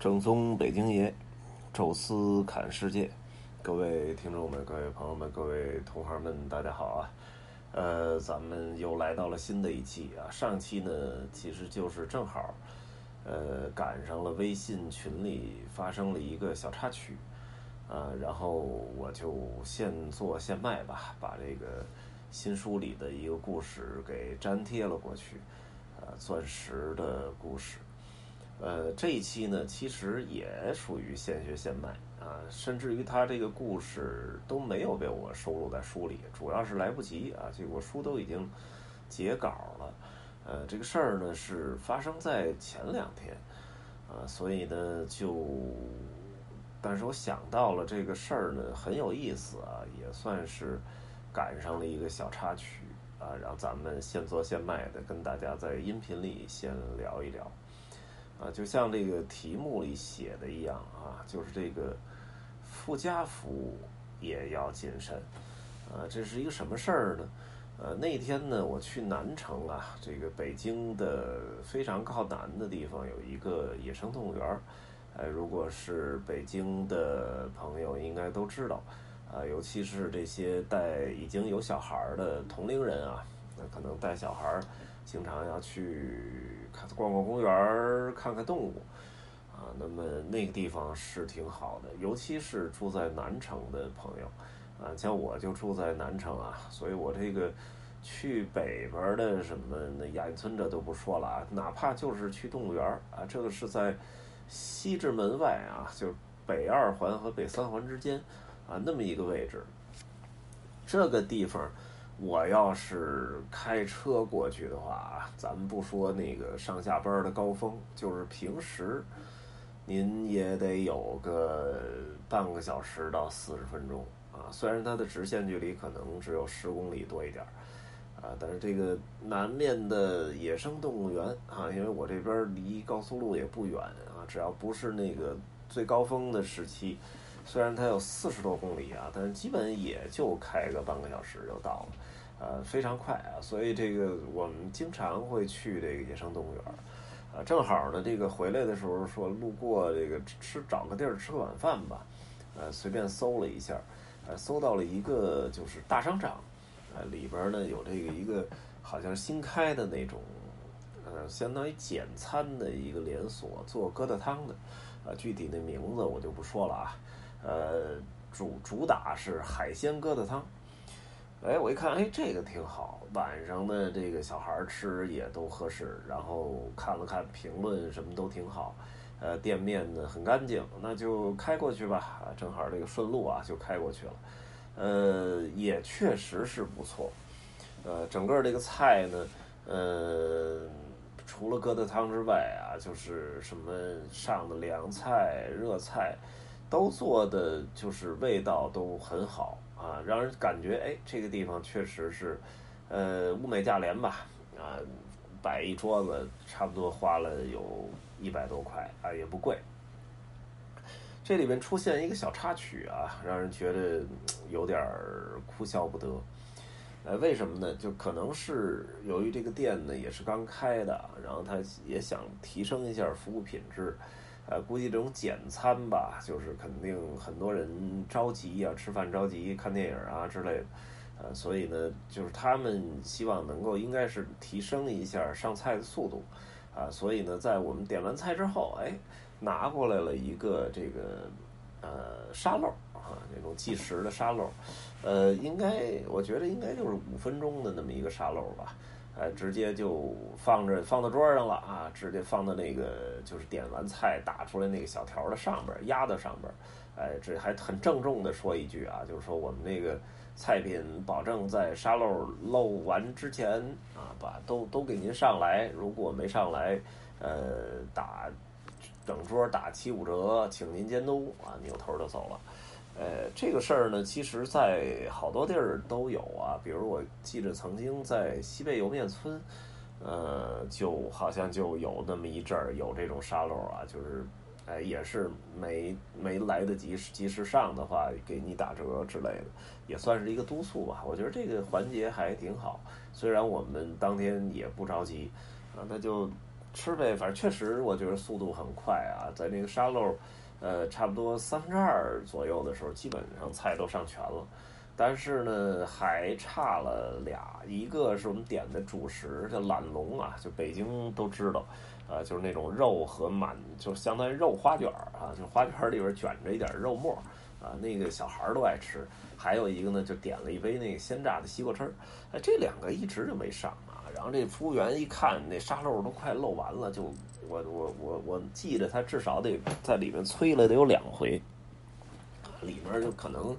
正宗北京爷，宙斯侃世界，各位听众们、各位朋友们、各位同行们，大家好啊！呃，咱们又来到了新的一期啊。上期呢，其实就是正好，呃，赶上了微信群里发生了一个小插曲，啊，然后我就现做现卖吧，把这个新书里的一个故事给粘贴了过去，呃，钻石的故事。呃，这一期呢，其实也属于现学现卖啊，甚至于他这个故事都没有被我收录在书里，主要是来不及啊，这我书都已经截稿了。呃，这个事儿呢是发生在前两天啊，所以呢就，但是我想到了这个事儿呢很有意思啊，也算是赶上了一个小插曲啊，让咱们现做现卖的跟大家在音频里先聊一聊。啊，就像这个题目里写的一样啊，就是这个附加服务也要谨慎。啊，这是一个什么事儿呢？呃，那天呢，我去南城啊，这个北京的非常靠南的地方有一个野生动物园儿。呃，如果是北京的朋友，应该都知道。啊，尤其是这些带已经有小孩儿的同龄人啊，那可能带小孩儿。经常要去看逛逛公园看看动物，啊，那么那个地方是挺好的，尤其是住在南城的朋友，啊，像我就住在南城啊，所以我这个去北边的什么那亚运村这都不说了啊，哪怕就是去动物园啊，这个是在西直门外啊，就北二环和北三环之间啊，那么一个位置，这个地方。我要是开车过去的话，咱们不说那个上下班的高峰，就是平时，您也得有个半个小时到四十分钟啊。虽然它的直线距离可能只有十公里多一点啊，但是这个南面的野生动物园啊，因为我这边离高速路也不远啊，只要不是那个最高峰的时期，虽然它有四十多公里啊，但是基本也就开个半个小时就到了。呃，非常快啊，所以这个我们经常会去这个野生动物园啊，正好呢，这个回来的时候说路过这个吃找个地儿吃个晚饭吧，呃，随便搜了一下，呃，搜到了一个就是大商场，呃，里边呢有这个一个好像新开的那种，呃，相当于简餐的一个连锁做疙瘩汤的，呃，具体那名字我就不说了啊，呃，主主打是海鲜疙瘩汤。哎，我一看，哎，这个挺好，晚上的这个小孩吃也都合适。然后看了看评论，什么都挺好。呃，店面呢很干净，那就开过去吧。正好这个顺路啊，就开过去了。呃，也确实是不错。呃，整个这个菜呢，呃，除了疙瘩汤之外啊，就是什么上的凉菜、热菜，都做的就是味道都很好。啊，让人感觉哎，这个地方确实是，呃，物美价廉吧？啊，摆一桌子，差不多花了有一百多块啊，也不贵。这里面出现一个小插曲啊，让人觉得有点哭笑不得。呃，为什么呢？就可能是由于这个店呢也是刚开的，然后他也想提升一下服务品质。呃，估计这种简餐吧，就是肯定很多人着急啊，吃饭着急，看电影啊之类的，呃，所以呢，就是他们希望能够应该是提升一下上菜的速度，啊，所以呢，在我们点完菜之后，哎，拿过来了一个这个呃沙漏啊，那种计时的沙漏，呃，应该我觉得应该就是五分钟的那么一个沙漏吧。呃，直接就放着放到桌上了啊，直接放到那个就是点完菜打出来那个小条的上边，压在上边。哎，这还很郑重的说一句啊，就是说我们那个菜品保证在沙漏漏完之前啊，把都都给您上来。如果没上来，呃，打整桌打七五折，请您监督啊，扭头就走了。呃，这个事儿呢，其实，在好多地儿都有啊。比如，我记得曾经在西贝莜面村，呃，就好像就有那么一阵儿有这种沙漏啊，就是，哎，也是没没来得及及时上的话，给你打折之类的，也算是一个督促吧。我觉得这个环节还挺好。虽然我们当天也不着急啊，那就吃呗，反正确实我觉得速度很快啊，在那个沙漏，呃，差不多三分之二左右的时候，基本上菜都上全了。但是呢，还差了俩，一个是我们点的主食叫懒龙啊，就北京都知道，啊，就是那种肉和满，就相当于肉花卷儿啊，就花卷里边卷着一点肉末啊，那个小孩儿都爱吃。还有一个呢，就点了一杯那个鲜榨的西瓜汁儿，哎，这两个一直就没上。然后这服务员一看那沙漏都快漏完了，就我我我我记得他至少得在里面催了得有两回，里面就可能。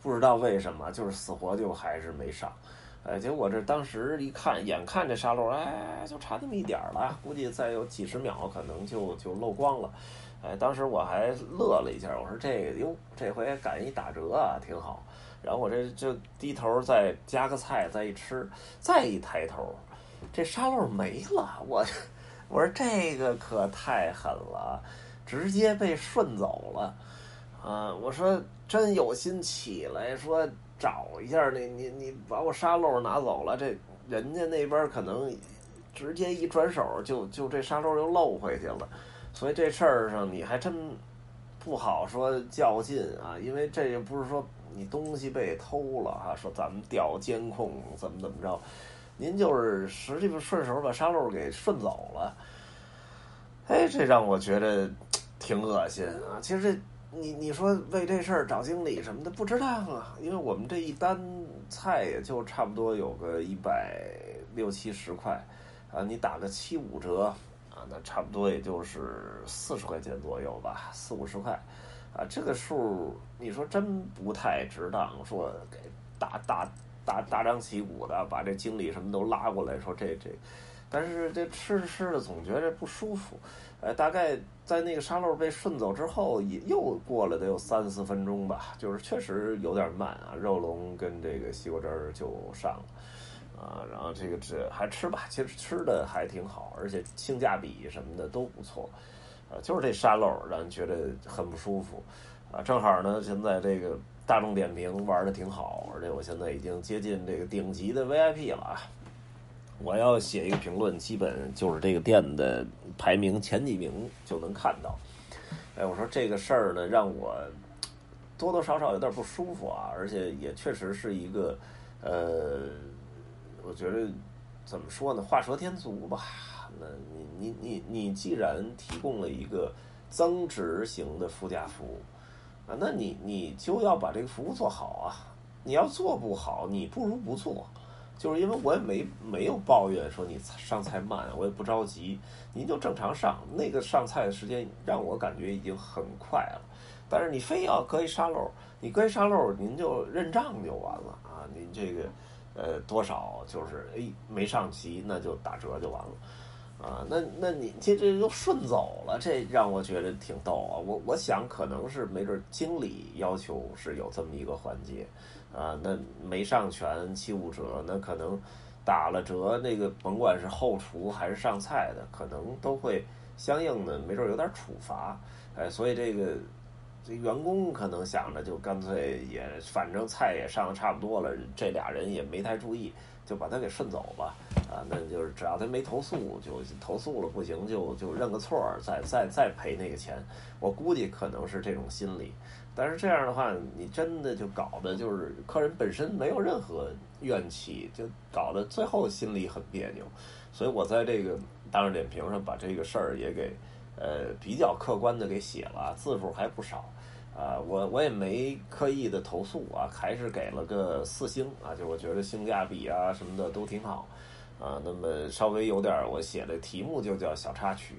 不知道为什么，就是死活就还是没上，哎，结果这当时一看，眼看这沙漏，哎，就差那么一点了，估计再有几十秒，可能就就漏光了，哎，当时我还乐了一下，我说这个哟，这回赶一打折啊，挺好。然后我这就低头再加个菜，再一吃，再一抬头，这沙漏没了，我我说这个可太狠了，直接被顺走了。啊，我说真有心起来说找一下，你你你把我沙漏拿走了，这人家那边可能直接一转手就就这沙漏又漏回去了，所以这事儿上你还真不好说较劲啊，因为这也不是说你东西被偷了哈，说咱们调监控怎么怎么着，您就是实际顺手把沙漏给顺走了，哎，这让我觉得挺恶心啊，其实。你你说为这事儿找经理什么的不值当啊，因为我们这一单菜也就差不多有个一百六七十块，啊，你打个七五折，那差不多也就是四十块钱左右吧，四五十块，啊，这个数你说真不太值当，说给大大大大张旗鼓的把这经理什么都拉过来说这这。但是这吃着吃着总觉着不舒服，呃，大概在那个沙漏被顺走之后，也又过了得有三四分钟吧，就是确实有点慢啊。肉龙跟这个西瓜汁儿就上了，啊，然后这个这还吃吧，其实吃的还挺好，而且性价比什么的都不错，啊，就是这沙漏让人觉得很不舒服，啊，正好呢，现在这个大众点评玩的挺好，而且我现在已经接近这个顶级的 VIP 了啊。我要写一个评论，基本就是这个店的排名前几名就能看到。哎，我说这个事儿呢，让我多多少少有点不舒服啊，而且也确实是一个，呃，我觉得怎么说呢，画蛇添足吧。那你你你你既然提供了一个增值型的附加服务啊，那你你就要把这个服务做好啊。你要做不好，你不如不做。就是因为我也没没有抱怨说你上菜慢，我也不着急，您就正常上。那个上菜的时间让我感觉已经很快了，但是你非要搁一沙漏，你搁一沙漏，您就认账就完了啊！您这个呃多少就是哎没上齐，那就打折就完了啊！那那你这这又顺走了，这让我觉得挺逗啊！我我想可能是没准经理要求是有这么一个环节。啊，那没上全七五折，那可能打了折，那个甭管是后厨还是上菜的，可能都会相应的没准有点处罚。哎，所以这个这员工可能想着就干脆也反正菜也上的差不多了，这俩人也没太注意，就把他给顺走吧。啊，那就是只要他没投诉，就投诉了不行就就认个错，再再再赔那个钱。我估计可能是这种心理。但是这样的话，你真的就搞得就是客人本身没有任何怨气，就搞得最后心里很别扭。所以我在这个大众点评上把这个事儿也给呃比较客观的给写了，字数还不少啊。我我也没刻意的投诉啊，还是给了个四星啊，就我觉得性价比啊什么的都挺好啊。那么稍微有点我写的题目就叫小插曲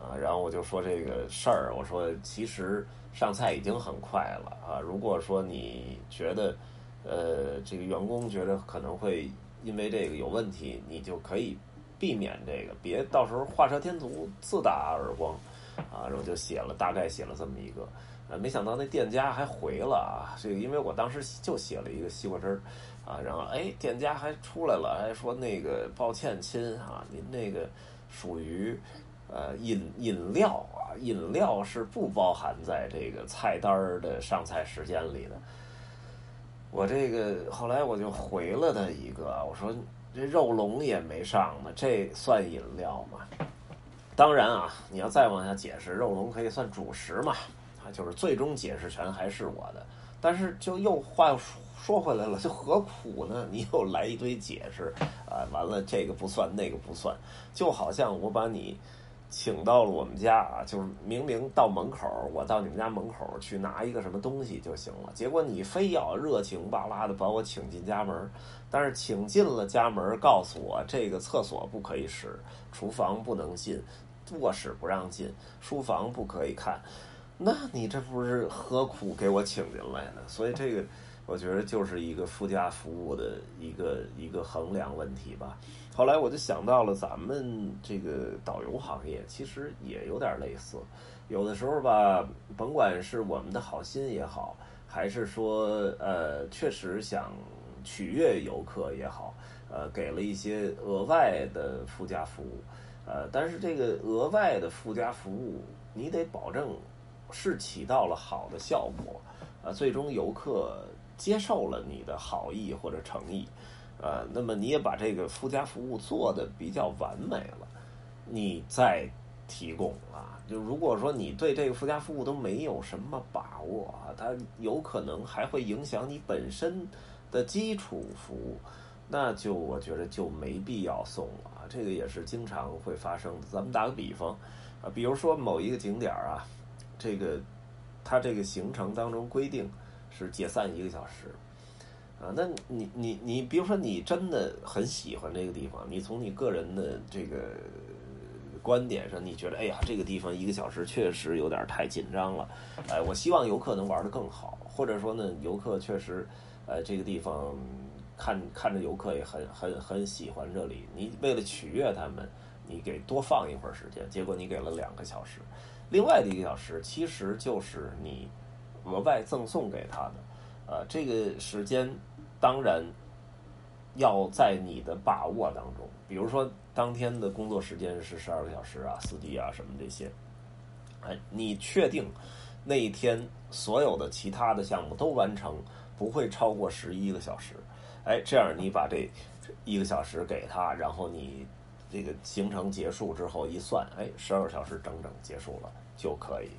啊，然后我就说这个事儿，我说其实。上菜已经很快了啊！如果说你觉得，呃，这个员工觉得可能会因为这个有问题，你就可以避免这个，别到时候画蛇添足，自打耳光啊！然后就写了，大概写了这么一个，呃，没想到那店家还回了啊！这个因为我当时就写了一个西瓜汁儿啊，然后哎，店家还出来了，还说那个抱歉亲啊，您那个属于。呃，饮饮料啊，饮料是不包含在这个菜单的上菜时间里的。我这个后来我就回了他一个，我说这肉龙也没上呢，这算饮料吗？当然啊，你要再往下解释，肉龙可以算主食嘛？啊，就是最终解释权还是我的。但是就又话又说回来了，就何苦呢？你又来一堆解释啊，完了这个不算，那个不算，就好像我把你请到了我们家啊，就是明明到门口，我到你们家门口去拿一个什么东西就行了，结果你非要热情巴拉的把我请进家门，但是请进了家门，告诉我这个厕所不可以使，厨房不能进，卧室不让进，书房不可以看。那你这不是何苦给我请进来呢？所以这个，我觉得就是一个附加服务的一个一个衡量问题吧。后来我就想到了，咱们这个导游行业其实也有点类似。有的时候吧，甭管是我们的好心也好，还是说呃确实想取悦游客也好，呃给了一些额外的附加服务，呃但是这个额外的附加服务，你得保证。是起到了好的效果，啊，最终游客接受了你的好意或者诚意，呃，那么你也把这个附加服务做的比较完美了，你再提供啊，就如果说你对这个附加服务都没有什么把握啊，它有可能还会影响你本身的基础服务，那就我觉得就没必要送了啊，这个也是经常会发生的。咱们打个比方啊，比如说某一个景点啊。这个，它这个行程当中规定是解散一个小时，啊，那你你你，比如说你真的很喜欢这个地方，你从你个人的这个观点上，你觉得哎呀，这个地方一个小时确实有点太紧张了，哎，我希望游客能玩得更好，或者说呢，游客确实，呃，这个地方看看着游客也很很很喜欢这里，你为了取悦他们，你给多放一会儿时间，结果你给了两个小时。另外的一个小时，其实就是你额外赠送给他的，呃，这个时间当然要在你的把握当中。比如说，当天的工作时间是十二个小时啊，司机啊什么这些，哎，你确定那一天所有的其他的项目都完成，不会超过十一个小时，哎，这样你把这一个小时给他，然后你。这个行程结束之后一算，哎，十二个小时整整结束了就可以，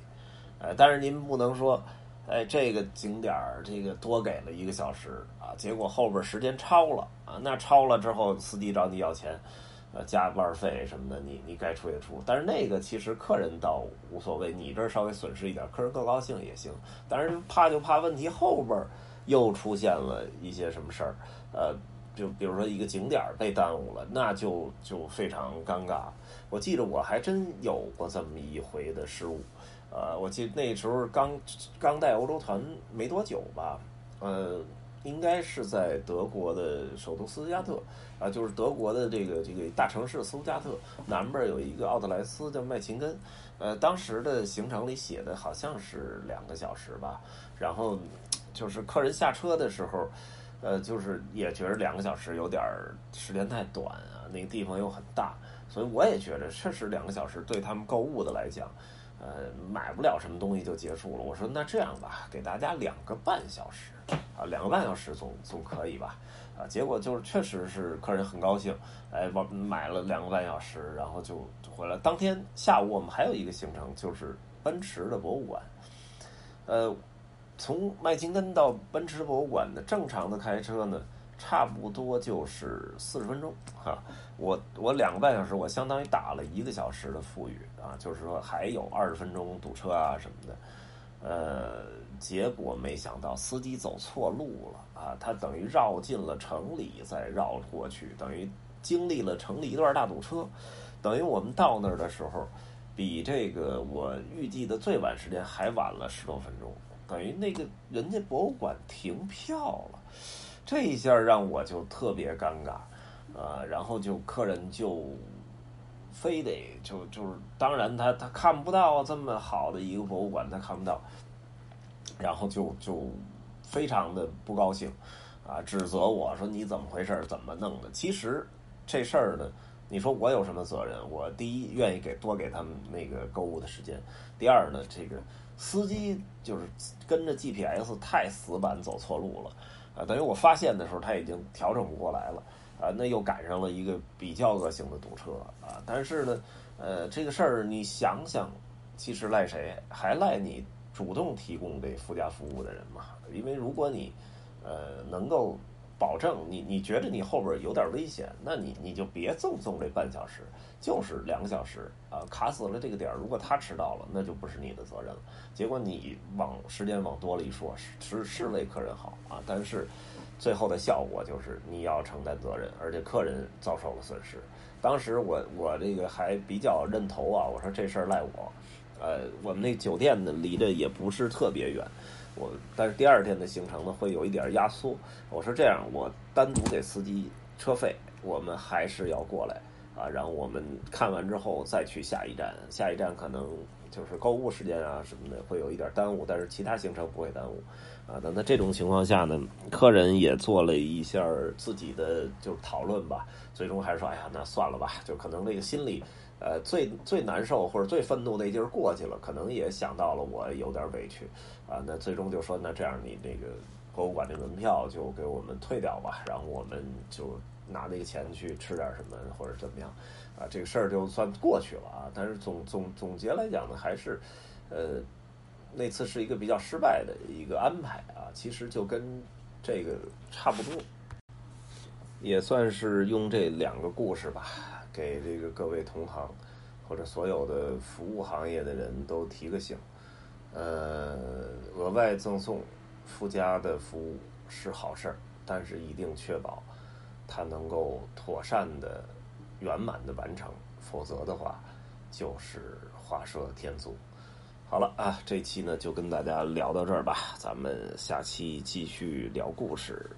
呃，但是您不能说，哎，这个景点儿这个多给了一个小时啊，结果后边时间超了啊，那超了之后司机找你要钱，呃，加班费什么的，你你该出也出，但是那个其实客人倒无所谓，你这儿稍微损失一点，客人更高兴也行，但是怕就怕问题后边又出现了一些什么事儿，呃。就比如说一个景点儿被耽误了，那就就非常尴尬。我记得我还真有过这么一回的失误，呃，我记得那时候刚刚带欧洲团没多久吧，呃，应该是在德国的首都斯图加特，啊，就是德国的这个这个大城市斯图加特南边有一个奥特莱斯叫麦琴根，呃，当时的行程里写的好像是两个小时吧，然后就是客人下车的时候。呃，就是也觉得两个小时有点时间太短啊，那个地方又很大，所以我也觉得确实两个小时对他们购物的来讲，呃，买不了什么东西就结束了。我说那这样吧，给大家两个半小时啊，两个半小时总总可以吧？啊，结果就是确实是客人很高兴，哎，买买了两个半小时，然后就回来。当天下午我们还有一个行程，就是奔驰的博物馆，呃。从麦金根到奔驰博物馆的正常的开车呢，差不多就是四十分钟哈。我我两个半小时，我相当于打了一个小时的富裕啊，就是说还有二十分钟堵车啊什么的。呃，结果没想到司机走错路了啊，他等于绕进了城里再绕过去，等于经历了城里一段大堵车。等于我们到那儿的时候，比这个我预计的最晚时间还晚了十多分钟。等于那个人家博物馆停票了，这一下让我就特别尴尬，呃，然后就客人就非得就就是，当然他他看不到这么好的一个博物馆，他看不到，然后就就非常的不高兴，啊，指责我说你怎么回事，怎么弄的？其实这事儿呢，你说我有什么责任？我第一愿意给多给他们那个购物的时间，第二呢，这个。司机就是跟着 GPS 太死板，走错路了，啊，等于我发现的时候他已经调整不过来了，啊，那又赶上了一个比较恶性的堵车啊。但是呢，呃，这个事儿你想想，其实赖谁？还赖你主动提供这附加服务的人嘛？因为如果你呃能够。保证你你觉得你后边有点危险，那你你就别赠送这半小时，就是两个小时啊，卡死了这个点儿。如果他迟到了，那就不是你的责任了。结果你往时间往多了一说，是是为客人好啊，但是最后的效果就是你要承担责任，而且客人遭受了损失。当时我我这个还比较认头啊，我说这事儿赖我。呃，我们那酒店呢离着也不是特别远。我但是第二天的行程呢会有一点压缩。我说这样，我单独给司机车费，我们还是要过来啊。然后我们看完之后再去下一站，下一站可能就是购物时间啊什么的会有一点耽误，但是其他行程不会耽误啊。那那这种情况下呢，客人也做了一下自己的就讨论吧，最终还是说，哎呀，那算了吧，就可能这个心里。呃，最最难受或者最愤怒那劲儿过去了，可能也想到了我有点委屈，啊，那最终就说那这样你那个博物馆的门票就给我们退掉吧，然后我们就拿那个钱去吃点什么或者怎么样，啊，这个事儿就算过去了啊。但是总总总结来讲呢，还是，呃，那次是一个比较失败的一个安排啊，其实就跟这个差不多，也算是用这两个故事吧。给这个各位同行，或者所有的服务行业的人都提个醒，呃，额外赠送附加的服务是好事儿，但是一定确保它能够妥善的、圆满的完成，否则的话就是画蛇添足。好了啊，这期呢就跟大家聊到这儿吧，咱们下期继续聊故事。